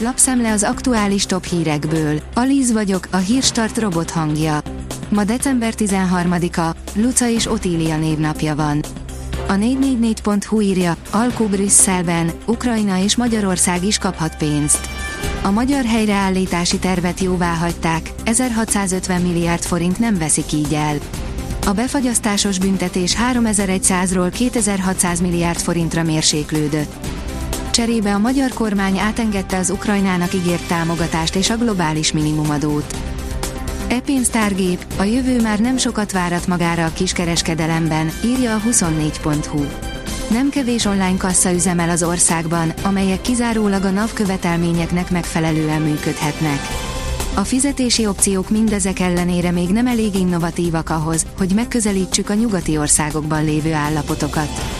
Lapszemle az aktuális top hírekből. Alíz vagyok, a hírstart robot hangja. Ma december 13-a, Luca és Otília névnapja van. A 444.hu írja, Alkó Brüsszelben, Ukrajna és Magyarország is kaphat pénzt. A magyar helyreállítási tervet jóvá hagyták, 1650 milliárd forint nem veszik így el. A befagyasztásos büntetés 3100-ról 2600 milliárd forintra mérséklődött. Cserébe a magyar kormány átengedte az Ukrajnának ígért támogatást és a globális minimumadót. E-pénztárgép, a jövő már nem sokat várat magára a kiskereskedelemben, írja a 24.hu. Nem kevés online kassa üzemel az országban, amelyek kizárólag a NAV követelményeknek megfelelően működhetnek. A fizetési opciók mindezek ellenére még nem elég innovatívak ahhoz, hogy megközelítsük a nyugati országokban lévő állapotokat.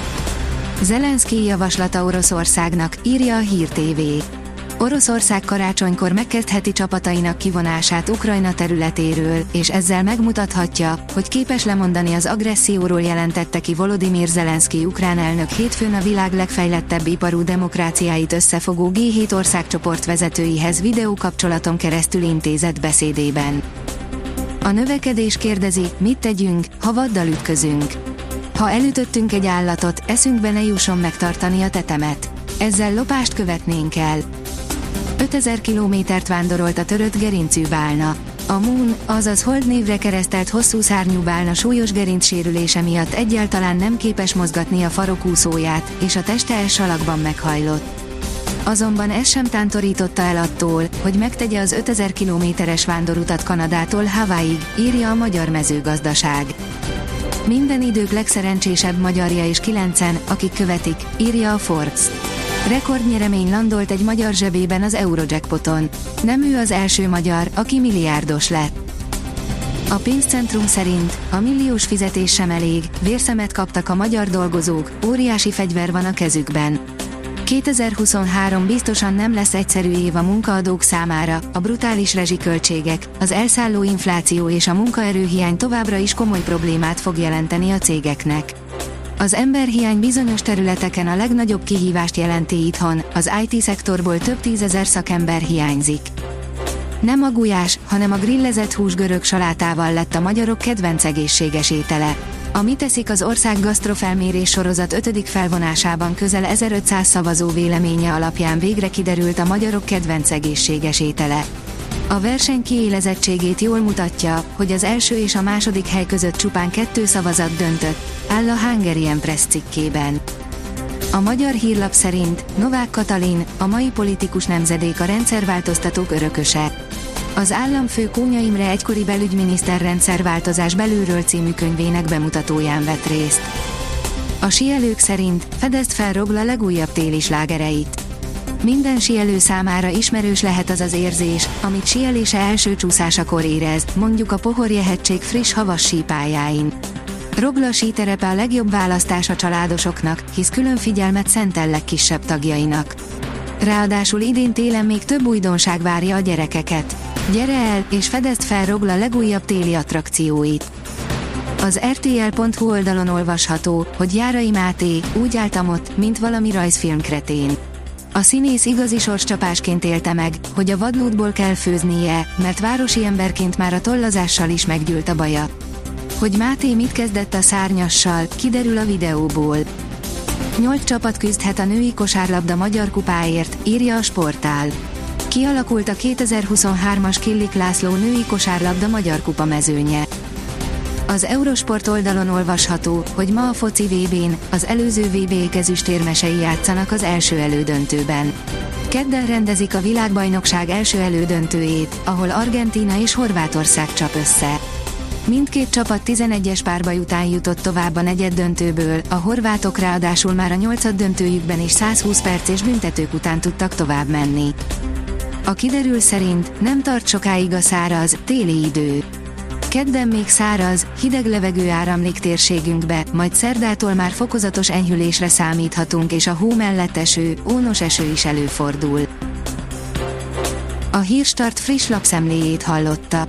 Zelenszky javaslata Oroszországnak, írja a Hír TV. Oroszország karácsonykor megkezdheti csapatainak kivonását Ukrajna területéről, és ezzel megmutathatja, hogy képes lemondani az agresszióról jelentette ki Volodymyr Zelenszky ukrán elnök hétfőn a világ legfejlettebb iparú demokráciáit összefogó G7 országcsoport vezetőihez videókapcsolaton keresztül intézett beszédében. A növekedés kérdezi, mit tegyünk, ha vaddal ütközünk. Ha elütöttünk egy állatot, eszünkbe ne jusson megtartani a tetemet. Ezzel lopást követnénk el. 5000 kilométert vándorolt a törött gerincű bálna. A Moon, azaz Hold névre keresztelt hosszú szárnyú bálna súlyos gerincsérülése miatt egyáltalán nem képes mozgatni a farokúszóját, és a teste elsalakban meghajlott. Azonban ez sem tántorította el attól, hogy megtegye az 5000 kilométeres vándorutat Kanadától Hawaiiig, írja a Magyar Mezőgazdaság. Minden idők legszerencsésebb magyarja és kilencen, akik követik, írja a Forbes. Rekordnyeremény landolt egy magyar zsebében az Eurojackpoton. Nem ő az első magyar, aki milliárdos lett. A pénzcentrum szerint a milliós fizetés sem elég, vérszemet kaptak a magyar dolgozók, óriási fegyver van a kezükben. 2023 biztosan nem lesz egyszerű év a munkaadók számára, a brutális rezsiköltségek, az elszálló infláció és a munkaerőhiány továbbra is komoly problémát fog jelenteni a cégeknek. Az emberhiány bizonyos területeken a legnagyobb kihívást jelenti itthon, az IT-szektorból több tízezer szakember hiányzik. Nem a gulyás, hanem a grillezett hús görög salátával lett a magyarok kedvenc egészséges étele. A Mi teszik az ország gasztrofelmérés sorozat 5. felvonásában közel 1500 szavazó véleménye alapján végre kiderült a magyarok kedvenc egészséges étele. A verseny kiélezettségét jól mutatja, hogy az első és a második hely között csupán kettő szavazat döntött, áll a Hungarian Press cikkében. A magyar hírlap szerint Novák Katalin, a mai politikus nemzedék a rendszerváltoztatók örököse. Az államfő Kónya Imre egykori belügyminiszter rendszerváltozás belülről című könyvének bemutatóján vett részt. A sielők szerint fedezd fel Rogla legújabb téli slágereit. Minden sielő számára ismerős lehet az az érzés, amit sielése első csúszásakor érez, mondjuk a Pohorje hegység friss havas sípájáin. Rogla síterepe a legjobb választás a családosoknak, hisz külön figyelmet szentel legkisebb tagjainak. Ráadásul idén télen még több újdonság várja a gyerekeket. Gyere el, és fedezd fel Rogla legújabb téli attrakcióit. Az rtl.hu oldalon olvasható, hogy Járai Máté úgy álltam ott, mint valami rajzfilmkretén. A színész igazi sorscsapásként élte meg, hogy a vadlódból kell főznie, mert városi emberként már a tollazással is meggyűlt a baja. Hogy Máté mit kezdett a szárnyassal, kiderül a videóból. Nyolc csapat küzdhet a női kosárlabda magyar kupáért, írja a sportál. Kialakult a 2023-as Killik László női kosárlabda magyar kupa mezőnye. Az Eurosport oldalon olvasható, hogy ma a foci VB-n, az előző VB kezüstérmesei játszanak az első elődöntőben. Kedden rendezik a világbajnokság első elődöntőjét, ahol Argentína és Horvátország csap össze. Mindkét csapat 11-es párbaj után jutott tovább a negyed döntőből, a horvátok ráadásul már a nyolcad döntőjükben is 120 perc büntetők után tudtak tovább menni. A kiderül szerint nem tart sokáig a száraz, téli idő. Kedden még száraz, hideg levegő áramlik térségünkbe, majd szerdától már fokozatos enyhülésre számíthatunk és a hó mellett eső, ónos eső is előfordul. A Hírstart friss lapszemléjét hallotta.